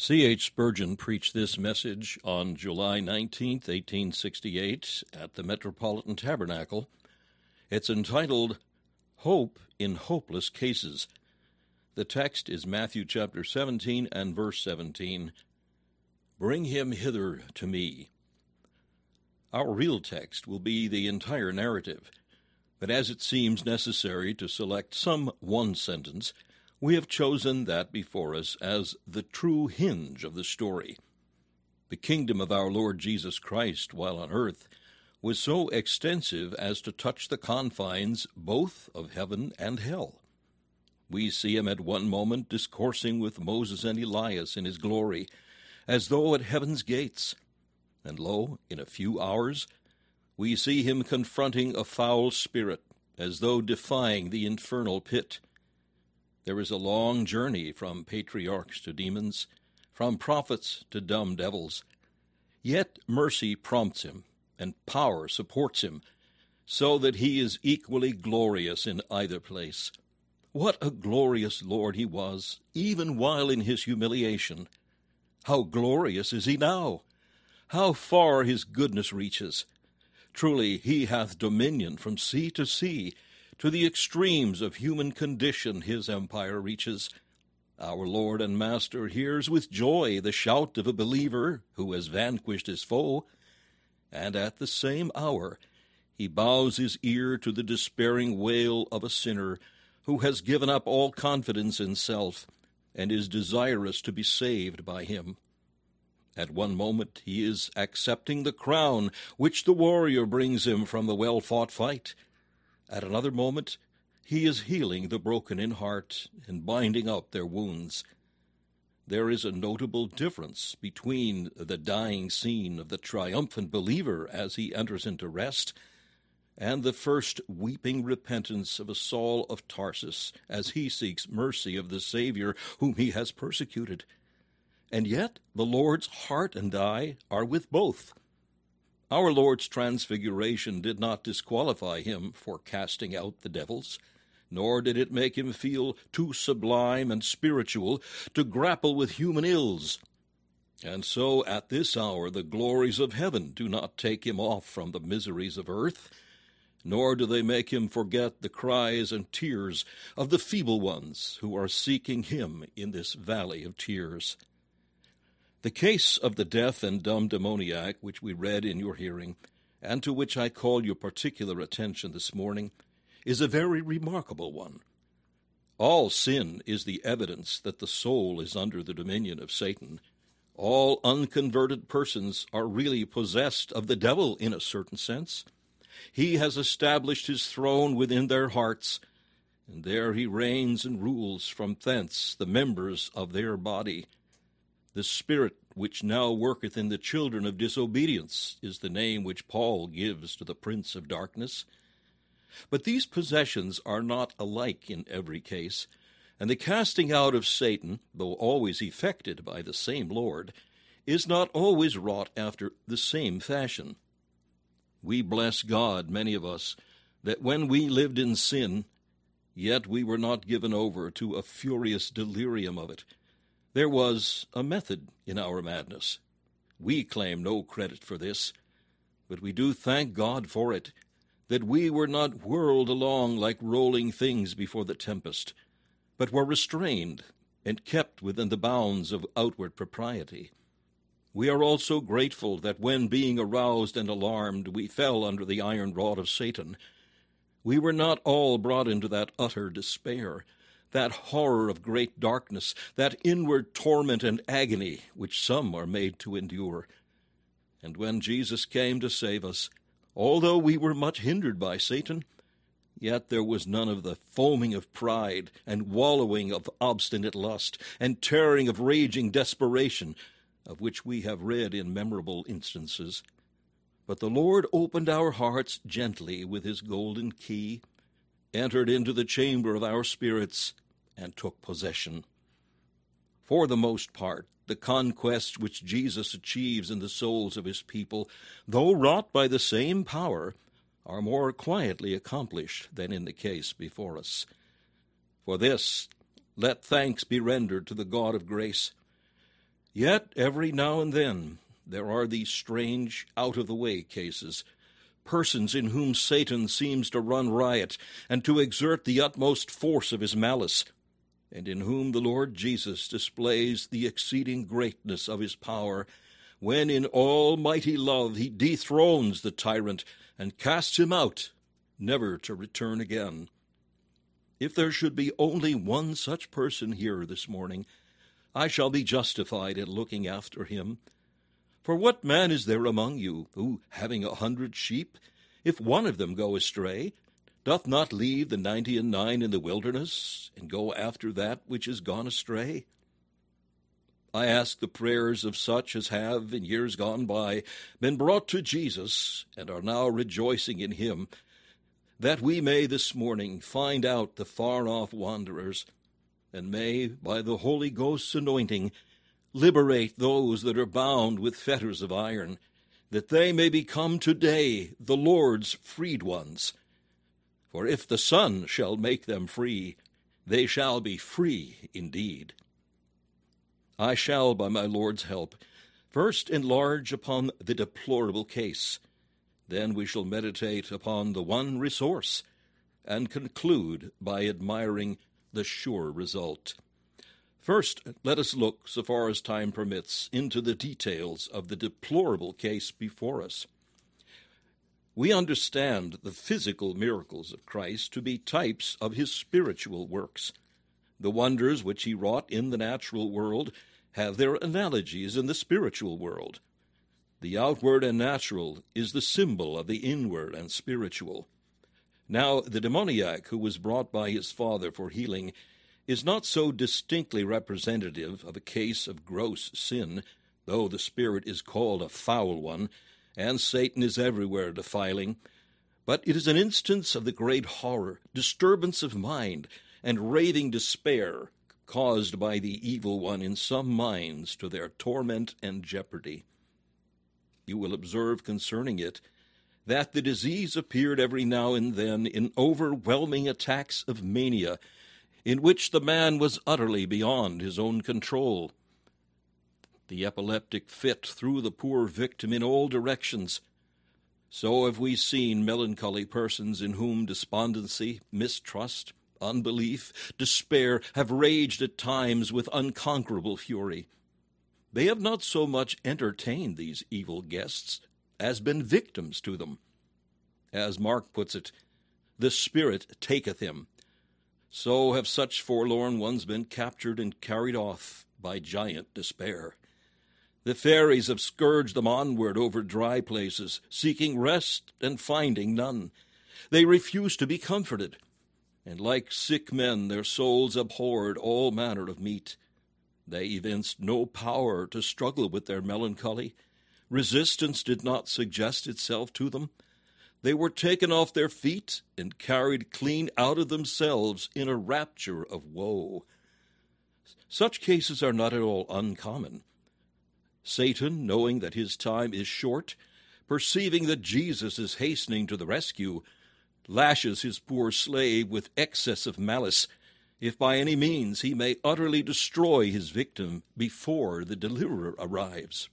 C. H. Spurgeon preached this message on July 19, 1868, at the Metropolitan Tabernacle. It's entitled Hope in Hopeless Cases. The text is Matthew chapter 17 and verse 17. Bring him hither to me. Our real text will be the entire narrative, but as it seems necessary to select some one sentence, we have chosen that before us as the true hinge of the story. The kingdom of our Lord Jesus Christ while on earth was so extensive as to touch the confines both of heaven and hell. We see him at one moment discoursing with Moses and Elias in his glory, as though at heaven's gates, and lo, in a few hours, we see him confronting a foul spirit, as though defying the infernal pit. There is a long journey from patriarchs to demons, from prophets to dumb devils. Yet mercy prompts him, and power supports him, so that he is equally glorious in either place. What a glorious Lord he was, even while in his humiliation! How glorious is he now! How far his goodness reaches! Truly, he hath dominion from sea to sea, to the extremes of human condition his empire reaches. Our Lord and Master hears with joy the shout of a believer who has vanquished his foe, and at the same hour he bows his ear to the despairing wail of a sinner who has given up all confidence in self and is desirous to be saved by him. At one moment he is accepting the crown which the warrior brings him from the well fought fight. At another moment, he is healing the broken in heart and binding up their wounds. There is a notable difference between the dying scene of the triumphant believer as he enters into rest and the first weeping repentance of a Saul of Tarsus as he seeks mercy of the Savior whom he has persecuted. And yet the Lord's heart and eye are with both. Our Lord's transfiguration did not disqualify him for casting out the devils, nor did it make him feel too sublime and spiritual to grapple with human ills. And so at this hour the glories of heaven do not take him off from the miseries of earth, nor do they make him forget the cries and tears of the feeble ones who are seeking him in this valley of tears. The case of the deaf and dumb demoniac, which we read in your hearing, and to which I call your particular attention this morning, is a very remarkable one. All sin is the evidence that the soul is under the dominion of Satan. All unconverted persons are really possessed of the devil in a certain sense. He has established his throne within their hearts, and there he reigns and rules from thence the members of their body. The Spirit which now worketh in the children of disobedience is the name which Paul gives to the prince of darkness. But these possessions are not alike in every case, and the casting out of Satan, though always effected by the same Lord, is not always wrought after the same fashion. We bless God, many of us, that when we lived in sin, yet we were not given over to a furious delirium of it there was a method in our madness. We claim no credit for this, but we do thank God for it, that we were not whirled along like rolling things before the tempest, but were restrained and kept within the bounds of outward propriety. We are also grateful that when being aroused and alarmed we fell under the iron rod of Satan, we were not all brought into that utter despair that horror of great darkness, that inward torment and agony which some are made to endure. And when Jesus came to save us, although we were much hindered by Satan, yet there was none of the foaming of pride, and wallowing of obstinate lust, and tearing of raging desperation, of which we have read in memorable instances. But the Lord opened our hearts gently with his golden key, entered into the chamber of our spirits, and took possession. For the most part, the conquests which Jesus achieves in the souls of his people, though wrought by the same power, are more quietly accomplished than in the case before us. For this, let thanks be rendered to the God of grace. Yet every now and then there are these strange, out of the way cases persons in whom Satan seems to run riot and to exert the utmost force of his malice, and in whom the Lord Jesus displays the exceeding greatness of his power, when in almighty love he dethrones the tyrant and casts him out, never to return again. If there should be only one such person here this morning, I shall be justified in looking after him for what man is there among you, who, having a hundred sheep, if one of them go astray, doth not leave the ninety and nine in the wilderness, and go after that which is gone astray? I ask the prayers of such as have, in years gone by, been brought to Jesus, and are now rejoicing in him, that we may this morning find out the far off wanderers, and may, by the Holy Ghost's anointing, Liberate those that are bound with fetters of iron, that they may become today the Lord's freed ones. For if the Son shall make them free, they shall be free indeed. I shall, by my Lord's help, first enlarge upon the deplorable case. Then we shall meditate upon the one resource, and conclude by admiring the sure result. First, let us look, so far as time permits, into the details of the deplorable case before us. We understand the physical miracles of Christ to be types of his spiritual works. The wonders which he wrought in the natural world have their analogies in the spiritual world. The outward and natural is the symbol of the inward and spiritual. Now, the demoniac who was brought by his father for healing is not so distinctly representative of a case of gross sin, though the spirit is called a foul one, and Satan is everywhere defiling, but it is an instance of the great horror, disturbance of mind, and raving despair caused by the evil one in some minds to their torment and jeopardy. You will observe concerning it that the disease appeared every now and then in overwhelming attacks of mania in which the man was utterly beyond his own control. The epileptic fit threw the poor victim in all directions. So have we seen melancholy persons in whom despondency, mistrust, unbelief, despair have raged at times with unconquerable fury. They have not so much entertained these evil guests as been victims to them. As Mark puts it, the Spirit taketh him, so have such forlorn ones been captured and carried off by giant despair. The furies have scourged them onward over dry places, seeking rest and finding none. They refuse to be comforted, and like sick men their souls abhorred all manner of meat. They evinced no power to struggle with their melancholy. Resistance did not suggest itself to them. They were taken off their feet and carried clean out of themselves in a rapture of woe. Such cases are not at all uncommon. Satan, knowing that his time is short, perceiving that Jesus is hastening to the rescue, lashes his poor slave with excess of malice, if by any means he may utterly destroy his victim before the deliverer arrives.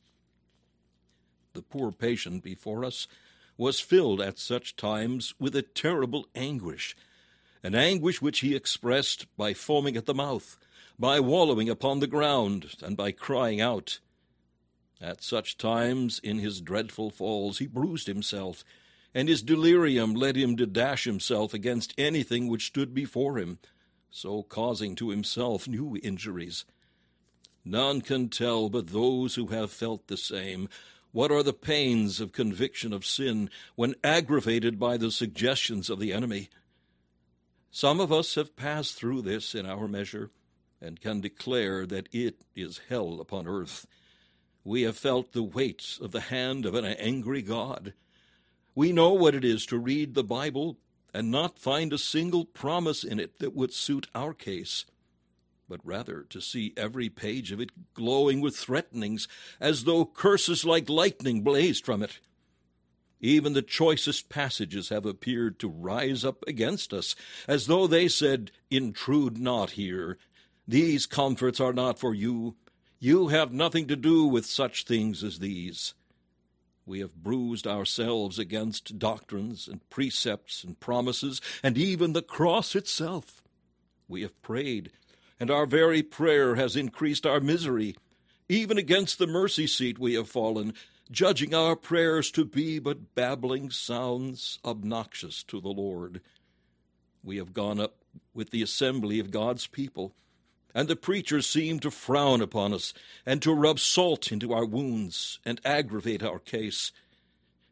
The poor patient before us was filled at such times with a terrible anguish, an anguish which he expressed by foaming at the mouth, by wallowing upon the ground, and by crying out. At such times, in his dreadful falls, he bruised himself, and his delirium led him to dash himself against anything which stood before him, so causing to himself new injuries. None can tell but those who have felt the same what are the pains of conviction of sin when aggravated by the suggestions of the enemy? Some of us have passed through this in our measure and can declare that it is hell upon earth. We have felt the weight of the hand of an angry God. We know what it is to read the Bible and not find a single promise in it that would suit our case but rather to see every page of it glowing with threatenings, as though curses like lightning blazed from it. Even the choicest passages have appeared to rise up against us, as though they said, Intrude not here. These comforts are not for you. You have nothing to do with such things as these. We have bruised ourselves against doctrines and precepts and promises, and even the cross itself. We have prayed, and our very prayer has increased our misery. Even against the mercy seat we have fallen, judging our prayers to be but babbling sounds obnoxious to the Lord. We have gone up with the assembly of God's people, and the preachers seem to frown upon us and to rub salt into our wounds and aggravate our case.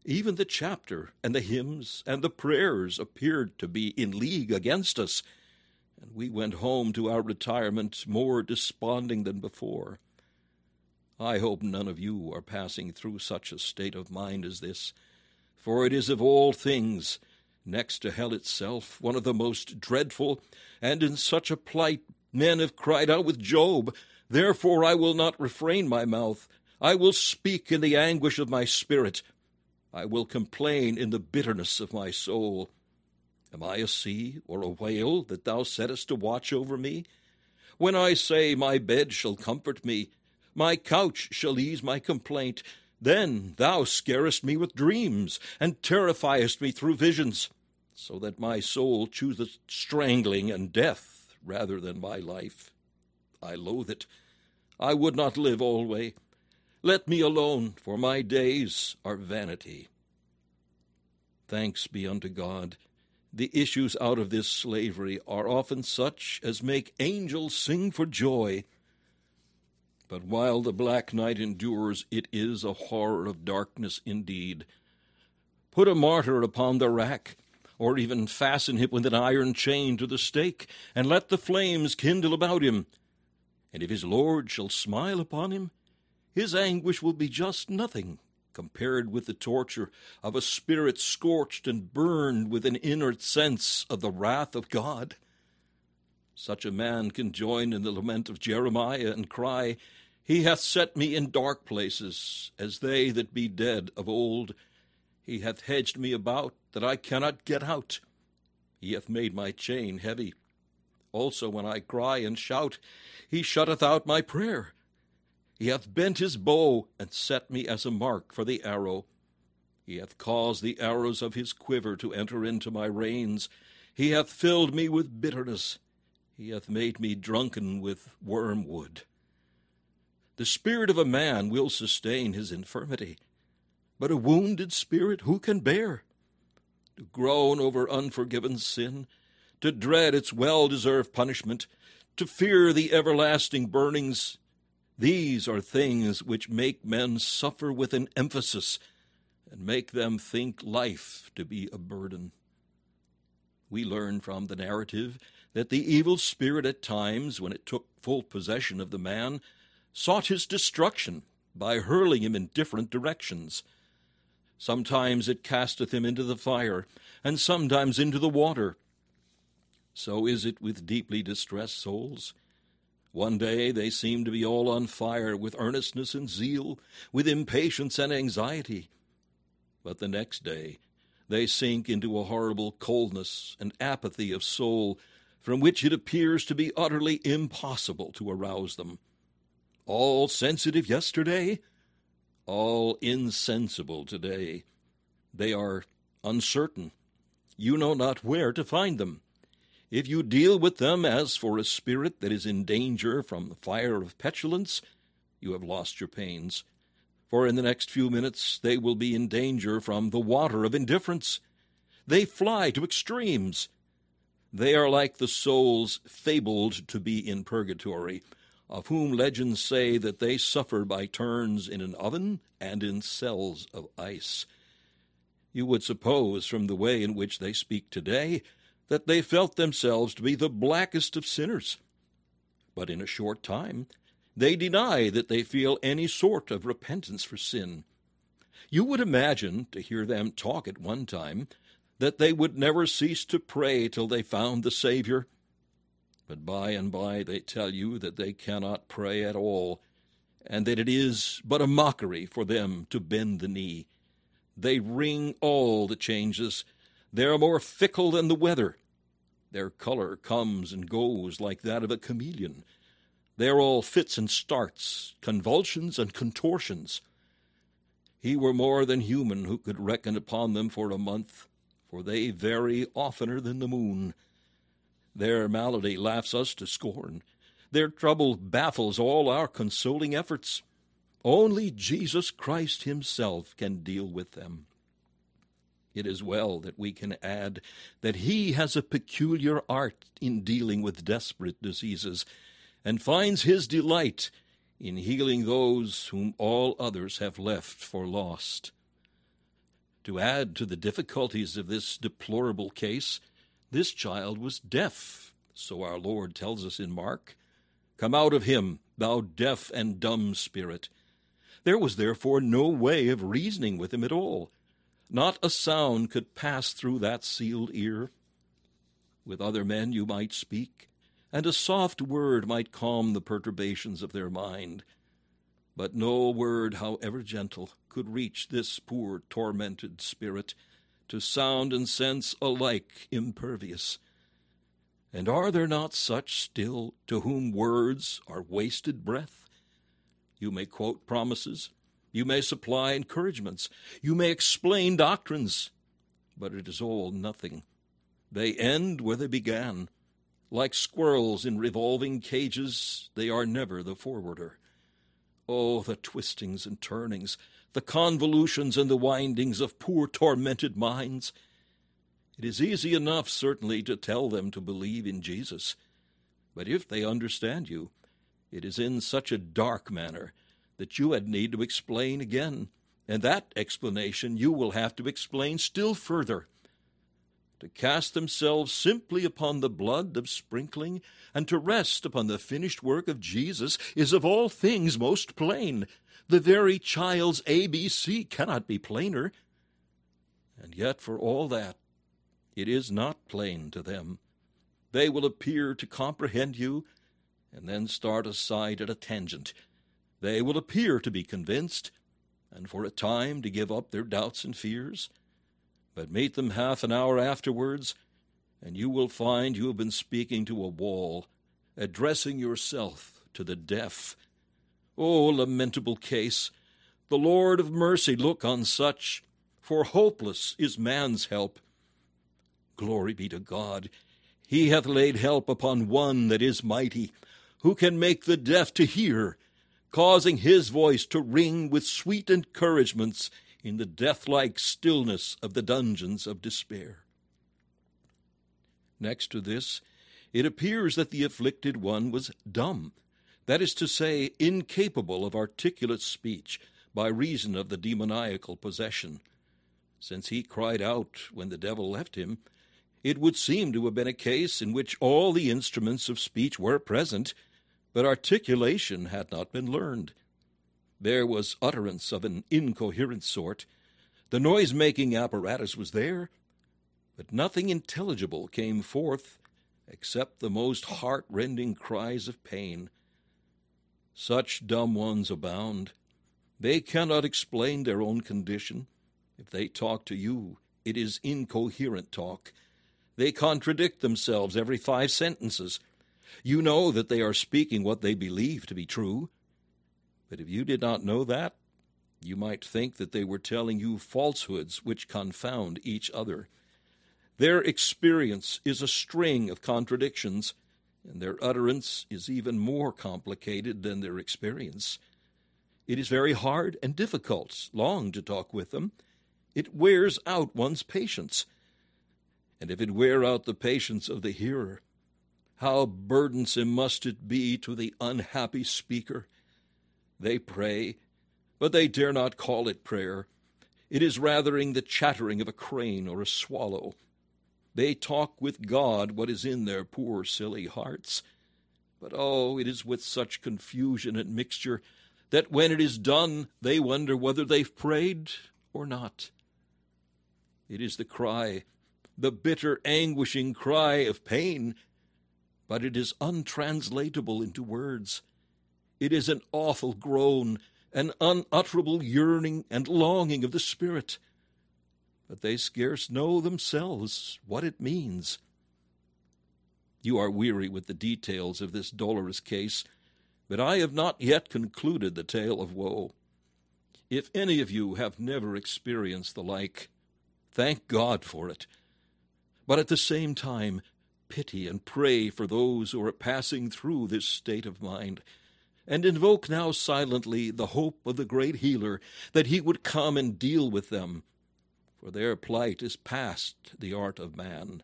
Even the chapter and the hymns and the prayers appeared to be in league against us, and we went home to our retirement more desponding than before. I hope none of you are passing through such a state of mind as this, for it is of all things, next to hell itself, one of the most dreadful, and in such a plight men have cried out with Job, Therefore I will not refrain my mouth, I will speak in the anguish of my spirit, I will complain in the bitterness of my soul. Am I a sea or a whale that thou settest to watch over me? When I say, My bed shall comfort me, my couch shall ease my complaint. Then thou scarest me with dreams, and terrifiest me through visions, so that my soul chooseth strangling and death rather than my life. I loathe it. I would not live alway. Let me alone, for my days are vanity. Thanks be unto God. The issues out of this slavery are often such as make angels sing for joy but while the black night endures, it is a horror of darkness indeed. Put a martyr upon the rack, or even fasten him with an iron chain to the stake, and let the flames kindle about him. And if his Lord shall smile upon him, his anguish will be just nothing compared with the torture of a spirit scorched and burned with an inner sense of the wrath of God. Such a man can join in the lament of Jeremiah and cry, he hath set me in dark places, as they that be dead of old. He hath hedged me about, that I cannot get out. He hath made my chain heavy. Also, when I cry and shout, he shutteth out my prayer. He hath bent his bow, and set me as a mark for the arrow. He hath caused the arrows of his quiver to enter into my reins. He hath filled me with bitterness. He hath made me drunken with wormwood. The spirit of a man will sustain his infirmity, but a wounded spirit who can bear? To groan over unforgiven sin, to dread its well deserved punishment, to fear the everlasting burnings, these are things which make men suffer with an emphasis and make them think life to be a burden. We learn from the narrative that the evil spirit at times, when it took full possession of the man, sought his destruction by hurling him in different directions. Sometimes it casteth him into the fire, and sometimes into the water. So is it with deeply distressed souls. One day they seem to be all on fire with earnestness and zeal, with impatience and anxiety. But the next day they sink into a horrible coldness and apathy of soul from which it appears to be utterly impossible to arouse them all sensitive yesterday, all insensible today. They are uncertain. You know not where to find them. If you deal with them as for a spirit that is in danger from the fire of petulance, you have lost your pains. For in the next few minutes they will be in danger from the water of indifference. They fly to extremes. They are like the souls fabled to be in purgatory of whom legends say that they suffer by turns in an oven and in cells of ice. You would suppose, from the way in which they speak today, that they felt themselves to be the blackest of sinners. But in a short time, they deny that they feel any sort of repentance for sin. You would imagine, to hear them talk at one time, that they would never cease to pray till they found the Saviour but by and by they tell you that they cannot pray at all, and that it is but a mockery for them to bend the knee. They ring all the changes. They are more fickle than the weather. Their color comes and goes like that of a chameleon. They are all fits and starts, convulsions and contortions. He were more than human who could reckon upon them for a month, for they vary oftener than the moon. Their malady laughs us to scorn. Their trouble baffles all our consoling efforts. Only Jesus Christ Himself can deal with them. It is well that we can add that He has a peculiar art in dealing with desperate diseases, and finds His delight in healing those whom all others have left for lost. To add to the difficulties of this deplorable case, this child was deaf, so our Lord tells us in Mark. Come out of him, thou deaf and dumb spirit. There was therefore no way of reasoning with him at all. Not a sound could pass through that sealed ear. With other men you might speak, and a soft word might calm the perturbations of their mind. But no word, however gentle, could reach this poor tormented spirit, to sound and sense alike impervious. And are there not such still to whom words are wasted breath? You may quote promises. You may supply encouragements. You may explain doctrines. But it is all nothing. They end where they began. Like squirrels in revolving cages, they are never the forwarder. Oh, the twistings and turnings, the convolutions and the windings of poor tormented minds! It is easy enough, certainly, to tell them to believe in Jesus. But if they understand you, it is in such a dark manner that you had need to explain again, and that explanation you will have to explain still further. To cast themselves simply upon the blood of sprinkling, and to rest upon the finished work of Jesus, is of all things most plain. The very child's ABC cannot be plainer. And yet, for all that, it is not plain to them. They will appear to comprehend you and then start aside at a tangent. They will appear to be convinced, and for a time to give up their doubts and fears. But meet them half an hour afterwards, and you will find you have been speaking to a wall, addressing yourself to the deaf. O lamentable case! The Lord of mercy look on such, for hopeless is man's help. Glory be to God! He hath laid help upon one that is mighty who can make the deaf to hear, causing his voice to ring with sweet encouragements in the death-like stillness of the dungeons of despair. Next to this, it appears that the afflicted one was dumb, that is to say, incapable of articulate speech by reason of the demoniacal possession. Since he cried out when the devil left him, it would seem to have been a case in which all the instruments of speech were present, but articulation had not been learned. There was utterance of an incoherent sort. The noise making apparatus was there, but nothing intelligible came forth except the most heart rending cries of pain. Such dumb ones abound. They cannot explain their own condition. If they talk to you, it is incoherent talk. They contradict themselves every five sentences. You know that they are speaking what they believe to be true. But if you did not know that, you might think that they were telling you falsehoods which confound each other. Their experience is a string of contradictions, and their utterance is even more complicated than their experience. It is very hard and difficult long to talk with them. It wears out one's patience. And if it wear out the patience of the hearer, how burdensome must it be to the unhappy speaker! They pray, but they dare not call it prayer. It is rather the chattering of a crane or a swallow. They talk with God what is in their poor silly hearts. But oh, it is with such confusion and mixture that when it is done they wonder whether they've prayed or not. It is the cry, the bitter, anguishing cry of pain but it is untranslatable into words. It is an awful groan, an unutterable yearning and longing of the Spirit. But they scarce know themselves what it means. You are weary with the details of this dolorous case, but I have not yet concluded the tale of woe. If any of you have never experienced the like, thank God for it. But at the same time, pity and pray for those who are passing through this state of mind, and invoke now silently the hope of the great healer that he would come and deal with them, for their plight is past the art of man.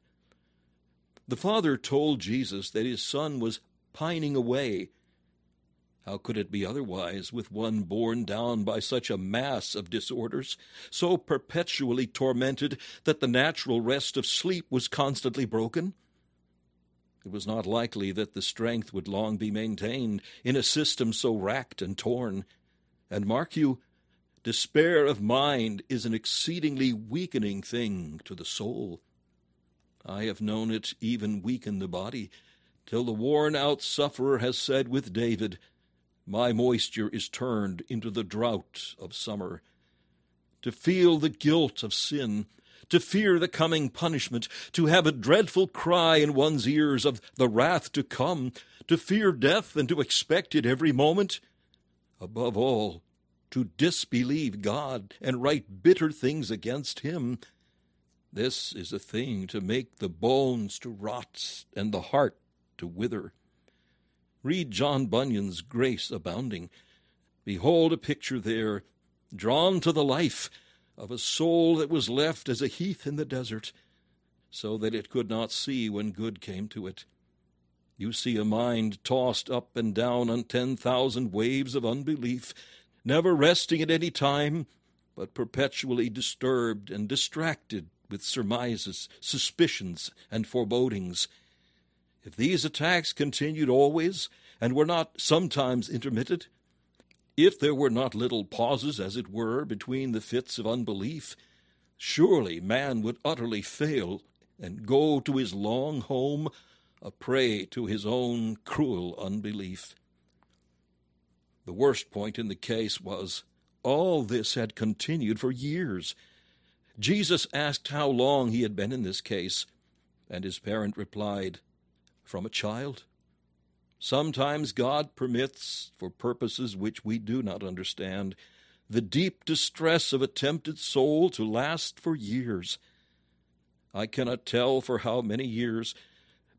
The Father told Jesus that his Son was pining away. How could it be otherwise with one borne down by such a mass of disorders, so perpetually tormented that the natural rest of sleep was constantly broken? It was not likely that the strength would long be maintained in a system so racked and torn. And mark you, despair of mind is an exceedingly weakening thing to the soul. I have known it even weaken the body, till the worn out sufferer has said with David, My moisture is turned into the drought of summer. To feel the guilt of sin, to fear the coming punishment, to have a dreadful cry in one's ears of the wrath to come, to fear death and to expect it every moment. Above all, to disbelieve God and write bitter things against Him this is a thing to make the bones to rot and the heart to wither. Read John Bunyan's Grace Abounding. Behold a picture there, drawn to the life, of a soul that was left as a heath in the desert, so that it could not see when good came to it. You see a mind tossed up and down on ten thousand waves of unbelief, never resting at any time, but perpetually disturbed and distracted with surmises, suspicions, and forebodings. If these attacks continued always, and were not sometimes intermitted, if there were not little pauses, as it were, between the fits of unbelief, surely man would utterly fail and go to his long home a prey to his own cruel unbelief. The worst point in the case was all this had continued for years Jesus asked how long he had been in this case, and his parent replied, From a child. Sometimes God permits, for purposes which we do not understand, the deep distress of a tempted soul to last for years. I cannot tell for how many years,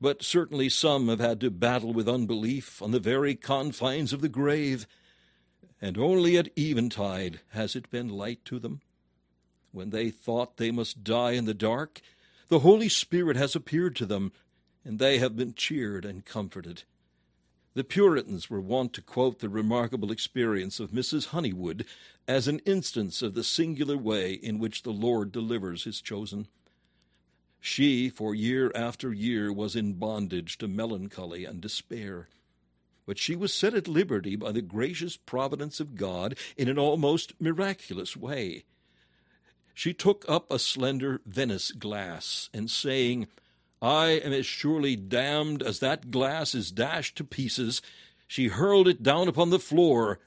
but certainly some have had to battle with unbelief on the very confines of the grave, and only at eventide has it been light to them when they thought they must die in the dark, the Holy Spirit has appeared to them, and they have been cheered and comforted. The Puritans were wont to quote the remarkable experience of Mrs. Honeywood as an instance of the singular way in which the Lord delivers his chosen. She, for year after year, was in bondage to melancholy and despair. But she was set at liberty by the gracious providence of God in an almost miraculous way she took up a slender Venice glass, and saying, I am as surely damned as that glass is dashed to pieces, she hurled it down upon the floor,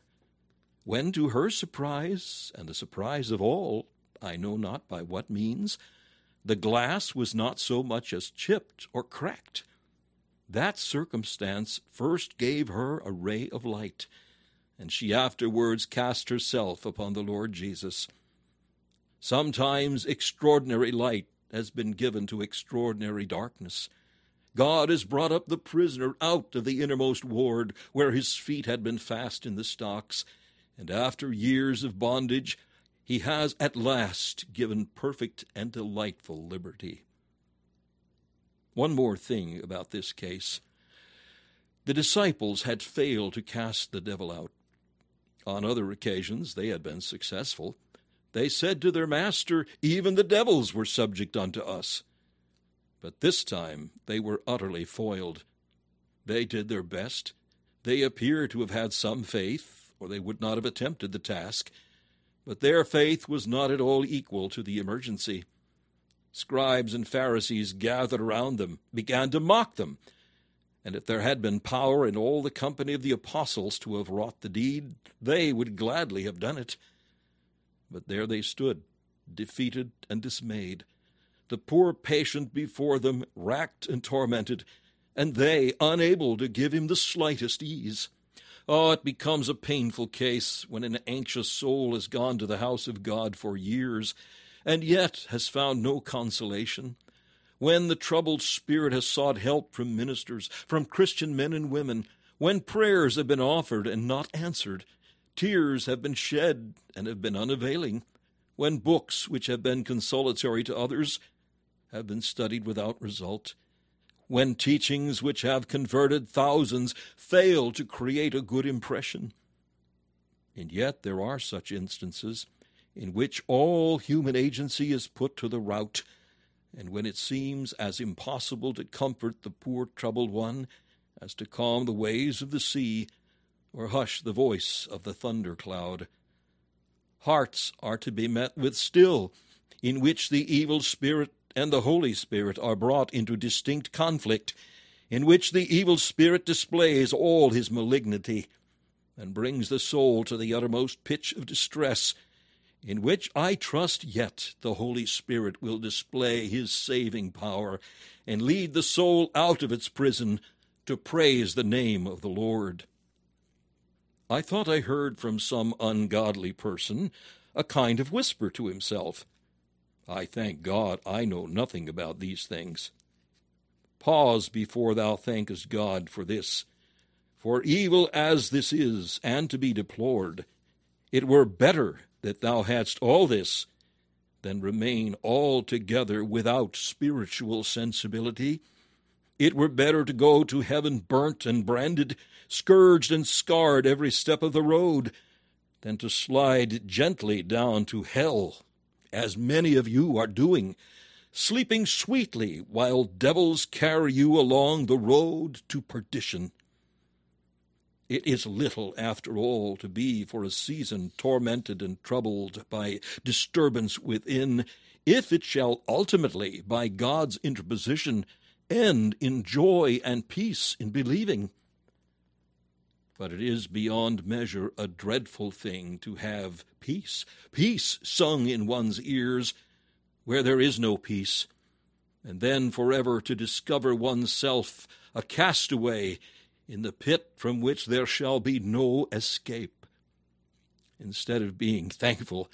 when to her surprise, and the surprise of all, I know not by what means, the glass was not so much as chipped or cracked. That circumstance first gave her a ray of light, and she afterwards cast herself upon the Lord Jesus. Sometimes extraordinary light has been given to extraordinary darkness. God has brought up the prisoner out of the innermost ward where his feet had been fast in the stocks, and after years of bondage, he has at last given perfect and delightful liberty. One more thing about this case. The disciples had failed to cast the devil out. On other occasions, they had been successful. They said to their master, Even the devils were subject unto us. But this time they were utterly foiled. They did their best. They appear to have had some faith, or they would not have attempted the task. But their faith was not at all equal to the emergency. Scribes and Pharisees gathered around them, began to mock them. And if there had been power in all the company of the apostles to have wrought the deed, they would gladly have done it. But there they stood, defeated and dismayed, the poor patient before them racked and tormented, and they unable to give him the slightest ease. Oh, it becomes a painful case when an anxious soul has gone to the house of God for years and yet has found no consolation. When the troubled spirit has sought help from ministers, from Christian men and women, when prayers have been offered and not answered, tears have been shed and have been unavailing, when books which have been consolatory to others have been studied without result, when teachings which have converted thousands fail to create a good impression. And yet there are such instances in which all human agency is put to the rout, and when it seems as impossible to comfort the poor troubled one as to calm the waves of the sea or hush the voice of the thunder cloud. Hearts are to be met with still, in which the evil spirit and the Holy Spirit are brought into distinct conflict, in which the evil spirit displays all his malignity, and brings the soul to the uttermost pitch of distress, in which I trust yet the Holy Spirit will display his saving power, and lead the soul out of its prison to praise the name of the Lord. I thought I heard from some ungodly person a kind of whisper to himself, I thank God I know nothing about these things. Pause before thou thankest God for this. For evil as this is, and to be deplored, it were better that thou hadst all this than remain altogether without spiritual sensibility. It were better to go to heaven burnt and branded, scourged and scarred every step of the road, than to slide gently down to hell as many of you are doing, sleeping sweetly while devils carry you along the road to perdition. It is little, after all, to be for a season tormented and troubled by disturbance within, if it shall ultimately, by God's interposition, end in joy and peace in believing. But it is beyond measure a dreadful thing to have peace, peace sung in one's ears where there is no peace, and then forever to discover oneself a castaway in the pit from which there shall be no escape. Instead of being thankful,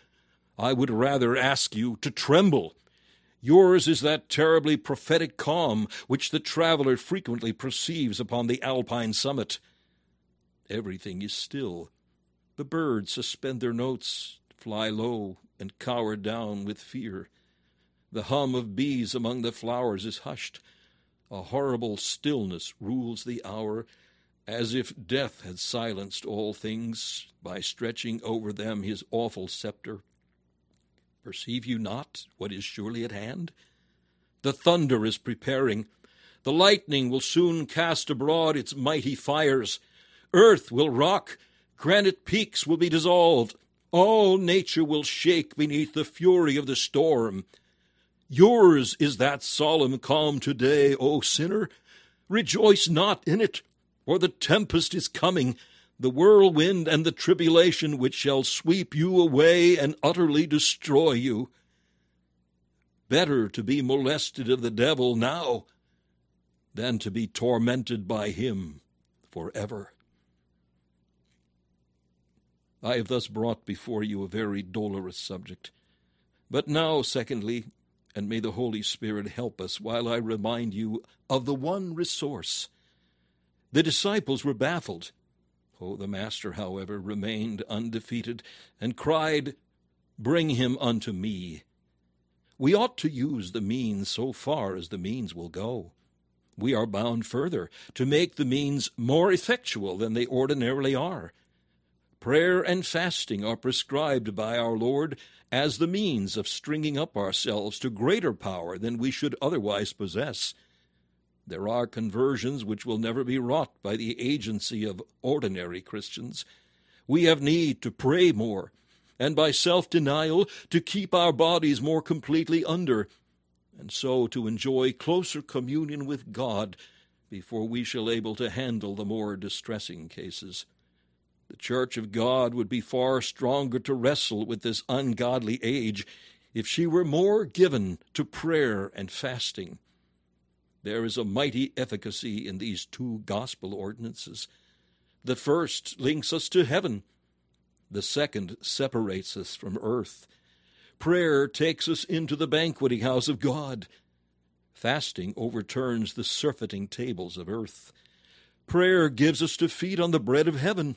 I would rather ask you to tremble. Yours is that terribly prophetic calm which the traveler frequently perceives upon the Alpine summit. Everything is still. The birds suspend their notes, fly low, and cower down with fear. The hum of bees among the flowers is hushed. A horrible stillness rules the hour, as if death had silenced all things by stretching over them his awful scepter. Perceive you not what is surely at hand? The thunder is preparing. The lightning will soon cast abroad its mighty fires. Earth will rock, granite peaks will be dissolved, all nature will shake beneath the fury of the storm. Yours is that solemn calm today, O sinner. Rejoice not in it, for the tempest is coming, the whirlwind and the tribulation which shall sweep you away and utterly destroy you. Better to be molested of the devil now than to be tormented by him forever. I have thus brought before you a very dolorous subject. But now, secondly, and may the Holy Spirit help us while I remind you of the one resource. The disciples were baffled. Oh, the Master, however, remained undefeated and cried, Bring him unto me. We ought to use the means so far as the means will go. We are bound further to make the means more effectual than they ordinarily are. Prayer and fasting are prescribed by our Lord as the means of stringing up ourselves to greater power than we should otherwise possess. There are conversions which will never be wrought by the agency of ordinary Christians. We have need to pray more, and by self denial to keep our bodies more completely under, and so to enjoy closer communion with God before we shall able to handle the more distressing cases. The Church of God would be far stronger to wrestle with this ungodly age if she were more given to prayer and fasting. There is a mighty efficacy in these two gospel ordinances. The first links us to heaven, the second separates us from earth. Prayer takes us into the banqueting house of God. Fasting overturns the surfeiting tables of earth. Prayer gives us to feed on the bread of heaven.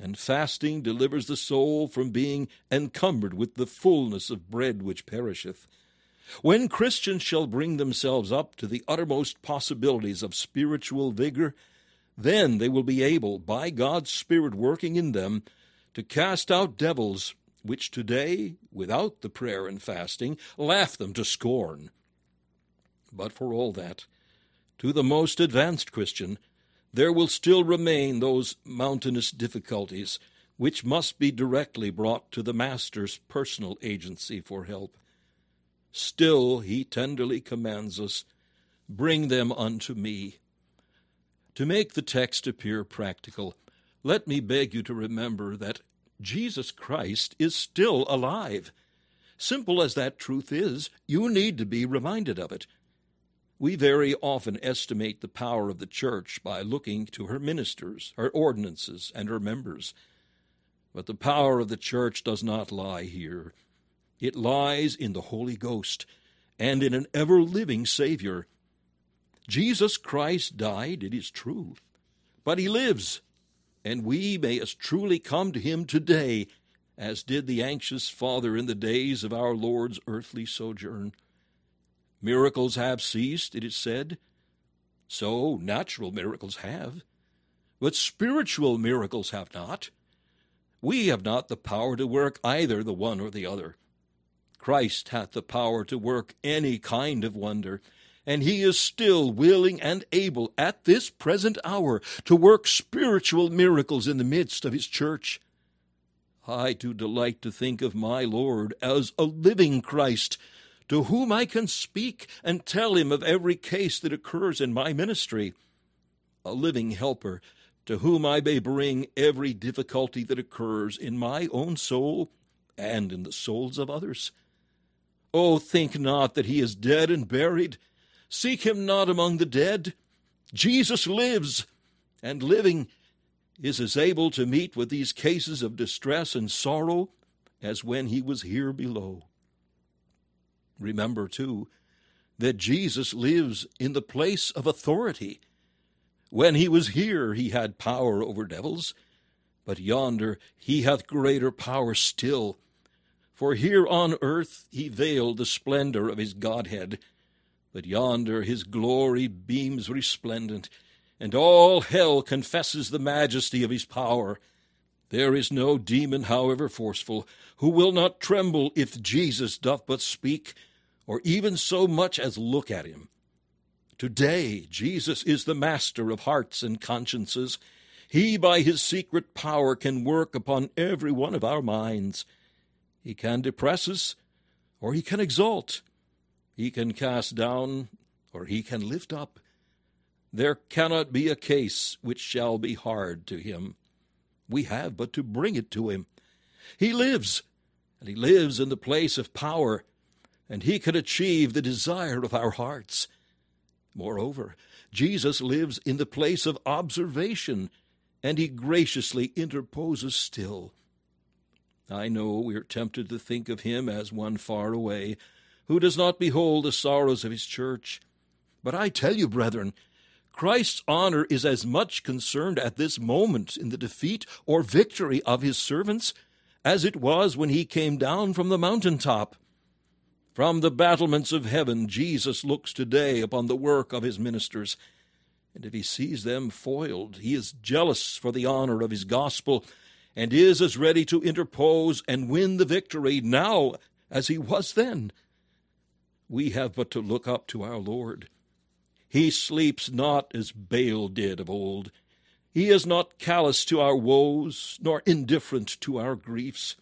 And fasting delivers the soul from being encumbered with the fullness of bread which perisheth. When Christians shall bring themselves up to the uttermost possibilities of spiritual vigor, then they will be able, by God's Spirit working in them, to cast out devils which today, without the prayer and fasting, laugh them to scorn. But for all that, to the most advanced Christian, there will still remain those mountainous difficulties which must be directly brought to the Master's personal agency for help. Still, he tenderly commands us, Bring them unto me. To make the text appear practical, let me beg you to remember that Jesus Christ is still alive. Simple as that truth is, you need to be reminded of it. We very often estimate the power of the church by looking to her ministers, her ordinances, and her members. But the power of the church does not lie here. It lies in the Holy Ghost and in an ever living Savior. Jesus Christ died, it is true, but he lives and we may as truly come to him today as did the anxious father in the days of our Lord's earthly sojourn. Miracles have ceased, it is said. So natural miracles have, but spiritual miracles have not. We have not the power to work either the one or the other. Christ hath the power to work any kind of wonder, and he is still willing and able at this present hour to work spiritual miracles in the midst of his church. I do delight to think of my Lord as a living Christ, to whom I can speak and tell him of every case that occurs in my ministry, a living helper to whom I may bring every difficulty that occurs in my own soul and in the souls of others. Oh, think not that he is dead and buried Seek him not among the dead. Jesus lives, and living is as able to meet with these cases of distress and sorrow as when he was here below. Remember, too, that Jesus lives in the place of authority. When he was here, he had power over devils, but yonder he hath greater power still. For here on earth he veiled the splendor of his Godhead but yonder his glory beams resplendent, and all hell confesses the majesty of his power. There is no demon, however forceful, who will not tremble if Jesus doth but speak, or even so much as look at him. Today, Jesus is the master of hearts and consciences. He, by his secret power, can work upon every one of our minds. He can depress us, or he can exalt. He can cast down, or he can lift up. There cannot be a case which shall be hard to him. We have but to bring it to him. He lives, and he lives in the place of power, and he can achieve the desire of our hearts. Moreover, Jesus lives in the place of observation, and he graciously interposes still. I know we are tempted to think of him as one far away, who does not behold the sorrows of his church. But I tell you, brethren, Christ's honor is as much concerned at this moment in the defeat or victory of his servants as it was when he came down from the mountain top. From the battlements of heaven, Jesus looks today upon the work of his ministers, and if he sees them foiled, he is jealous for the honor of his gospel, and is as ready to interpose and win the victory now as he was then we have but to look up to our Lord. He sleeps not as Baal did of old. He is not callous to our woes, nor indifferent to our griefs.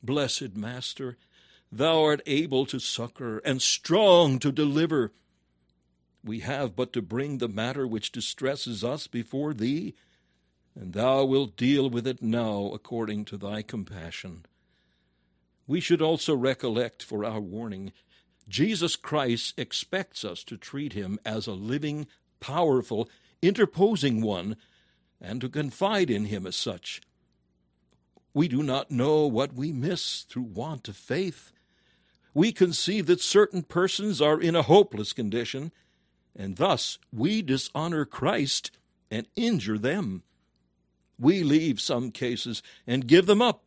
Blessed Master, thou art able to succor and strong to deliver. We have but to bring the matter which distresses us before thee, and thou wilt deal with it now according to thy compassion. We should also recollect for our warning Jesus Christ expects us to treat him as a living, powerful, interposing one, and to confide in him as such. We do not know what we miss through want of faith. We conceive that certain persons are in a hopeless condition, and thus we dishonor Christ and injure them. We leave some cases and give them up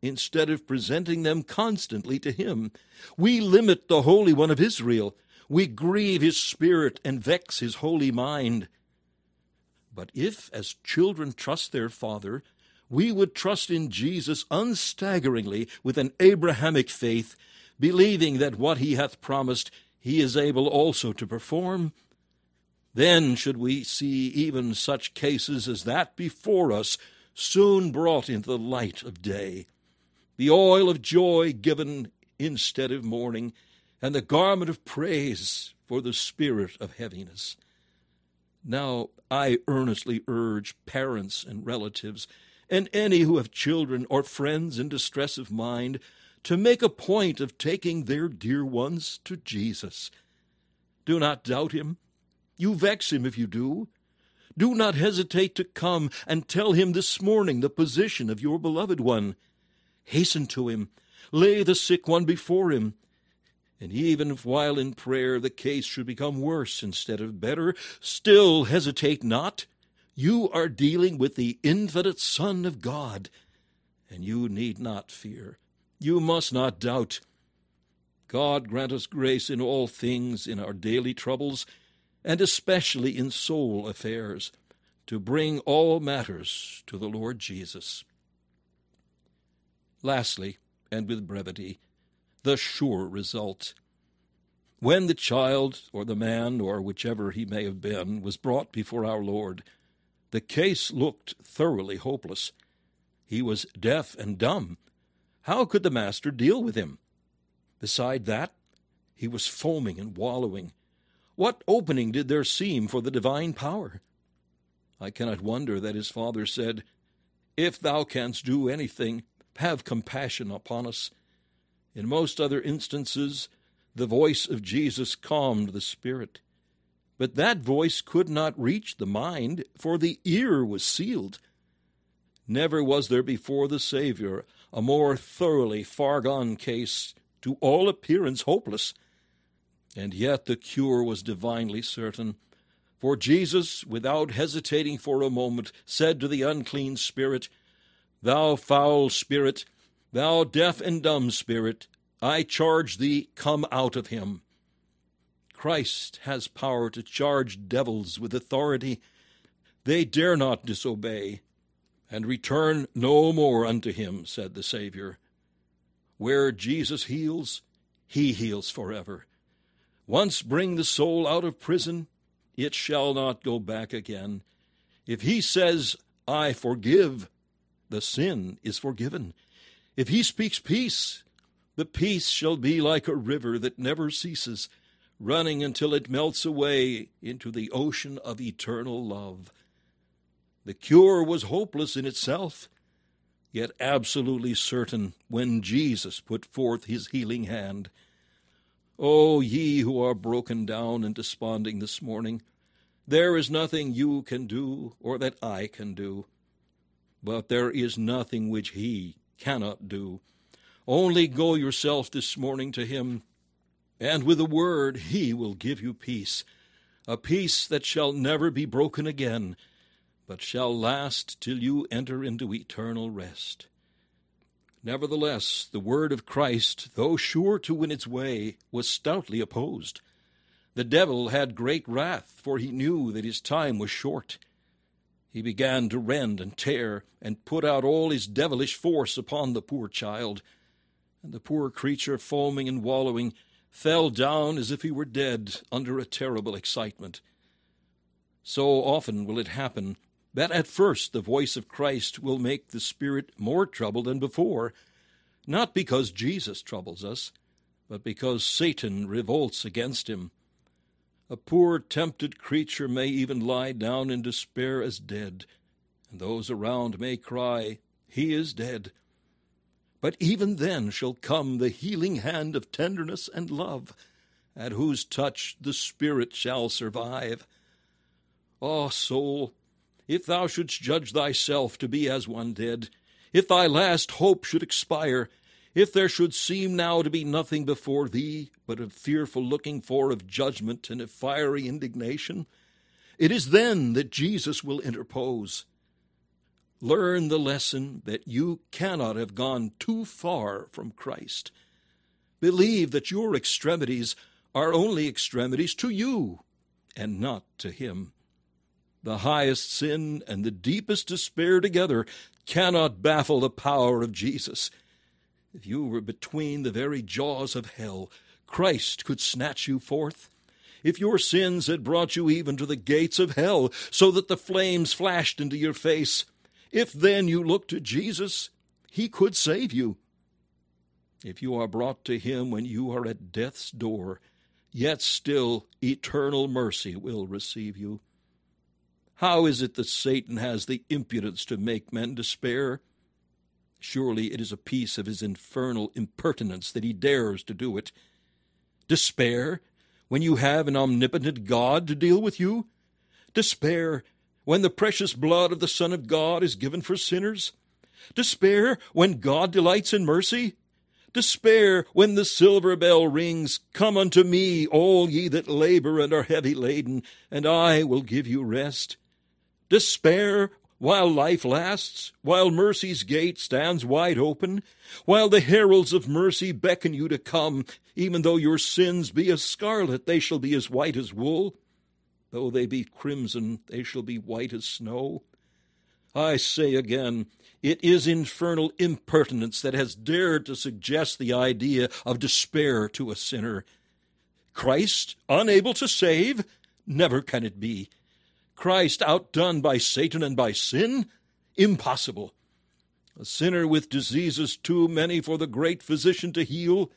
instead of presenting them constantly to Him. We limit the Holy One of Israel. We grieve His Spirit and vex His holy mind. But if, as children trust their Father, we would trust in Jesus unstaggeringly with an Abrahamic faith, believing that what he hath promised he is able also to perform, then should we see even such cases as that before us soon brought into the light of day, the oil of joy given instead of mourning, and the garment of praise for the spirit of heaviness. Now I earnestly urge parents and relatives, and any who have children or friends in distress of mind, to make a point of taking their dear ones to Jesus. Do not doubt him. You vex him if you do. Do not hesitate to come and tell him this morning the position of your beloved one. Hasten to him. Lay the sick one before him. And even if while in prayer the case should become worse instead of better, still hesitate not. You are dealing with the infinite Son of God, and you need not fear. You must not doubt. God grant us grace in all things in our daily troubles, and especially in soul affairs, to bring all matters to the Lord Jesus. Lastly, and with brevity, the sure result. When the child, or the man, or whichever he may have been, was brought before our Lord, the case looked thoroughly hopeless. He was deaf and dumb. How could the master deal with him? Beside that, he was foaming and wallowing. What opening did there seem for the divine power? I cannot wonder that his father said, If thou canst do anything, have compassion upon us. In most other instances, the voice of Jesus calmed the spirit. But that voice could not reach the mind, for the ear was sealed. Never was there before the Savior a more thoroughly far gone case, to all appearance hopeless. And yet the cure was divinely certain. For Jesus, without hesitating for a moment, said to the unclean spirit, Thou foul spirit, thou deaf and dumb spirit, I charge thee, come out of him. Christ has power to charge devils with authority. They dare not disobey, and return no more unto him, said the Savior. Where Jesus heals, he heals forever. Once bring the soul out of prison, it shall not go back again. If he says, I forgive, the sin is forgiven. If he speaks peace, the peace shall be like a river that never ceases, running until it melts away into the ocean of eternal love. The cure was hopeless in itself, yet absolutely certain when Jesus put forth his healing hand. O ye who are broken down and desponding this morning, there is nothing you can do or that I can do. But there is nothing which he cannot do. Only go yourself this morning to him, and with a word he will give you peace, a peace that shall never be broken again, but shall last till you enter into eternal rest. Nevertheless, the word of Christ, though sure to win its way, was stoutly opposed. The devil had great wrath, for he knew that his time was short. He began to rend and tear, and put out all his devilish force upon the poor child. And the poor creature, foaming and wallowing, fell down as if he were dead under a terrible excitement. So often will it happen that at first the voice of Christ will make the spirit more troubled than before, not because Jesus troubles us, but because Satan revolts against him. A poor tempted creature may even lie down in despair as dead, and those around may cry, He is dead. But even then shall come the healing hand of tenderness and love, at whose touch the spirit shall survive. Ah, oh, soul, if thou shouldst judge thyself to be as one dead, if thy last hope should expire, if there should seem now to be nothing before thee but a fearful looking for of judgment and a fiery indignation, it is then that Jesus will interpose. Learn the lesson that you cannot have gone too far from Christ. Believe that your extremities are only extremities to you and not to Him. The highest sin and the deepest despair together cannot baffle the power of Jesus. If you were between the very jaws of hell, Christ could snatch you forth. If your sins had brought you even to the gates of hell, so that the flames flashed into your face, if then you look to Jesus, he could save you. If you are brought to him when you are at death's door, yet still eternal mercy will receive you. How is it that Satan has the impudence to make men despair? Surely it is a piece of his infernal impertinence that he dares to do it. Despair when you have an omnipotent God to deal with you? Despair when the precious blood of the Son of God is given for sinners? Despair when God delights in mercy? Despair when the silver bell rings, Come unto me, all ye that labor and are heavy laden, and I will give you rest. Despair while life lasts, while mercy's gate stands wide open, while the heralds of mercy beckon you to come, even though your sins be as scarlet, they shall be as white as wool. Though they be crimson, they shall be white as snow. I say again, it is infernal impertinence that has dared to suggest the idea of despair to a sinner. Christ unable to save? Never can it be. Christ outdone by Satan and by sin? Impossible. A sinner with diseases too many for the great physician to heal?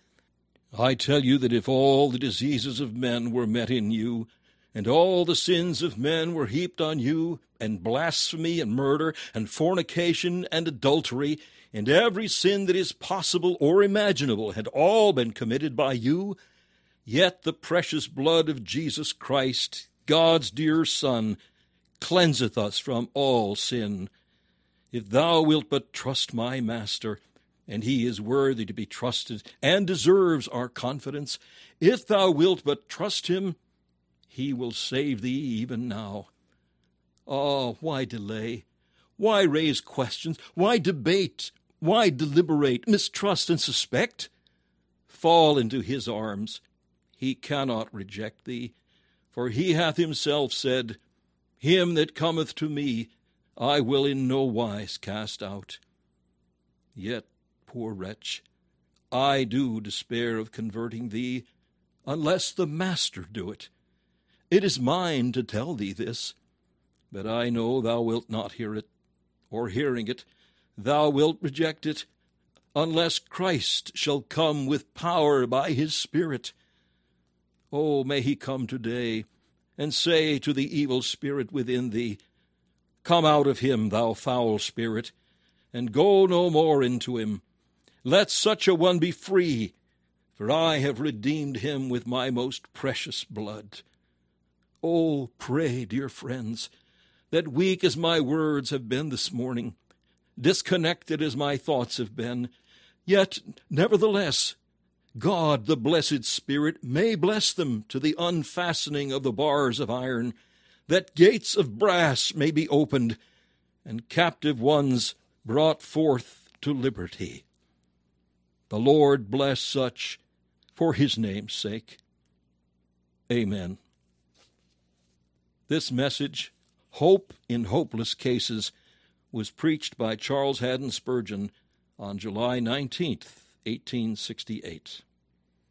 I tell you that if all the diseases of men were met in you, and all the sins of men were heaped on you, and blasphemy and murder and fornication and adultery, and every sin that is possible or imaginable had all been committed by you, yet the precious blood of Jesus Christ, God's dear Son, cleanseth us from all sin. If thou wilt but trust my Master, and he is worthy to be trusted and deserves our confidence, if thou wilt but trust him, he will save thee even now. Ah, oh, why delay? Why raise questions? Why debate? Why deliberate, mistrust, and suspect? Fall into his arms. He cannot reject thee, for he hath himself said, him that cometh to me, I will in no wise cast out. Yet, poor wretch, I do despair of converting thee, unless the Master do it. It is mine to tell thee this, but I know thou wilt not hear it, or hearing it, thou wilt reject it, unless Christ shall come with power by his Spirit. Oh, may he come today and say to the evil spirit within thee, Come out of him, thou foul spirit, and go no more into him. Let such a one be free, for I have redeemed him with my most precious blood. Oh, pray, dear friends, that weak as my words have been this morning, disconnected as my thoughts have been, yet, nevertheless, God, the blessed Spirit, may bless them to the unfastening of the bars of iron, that gates of brass may be opened, and captive ones brought forth to liberty. The Lord bless such for his name's sake. Amen. This message, Hope in Hopeless Cases, was preached by Charles Haddon Spurgeon on July 19th, 1868.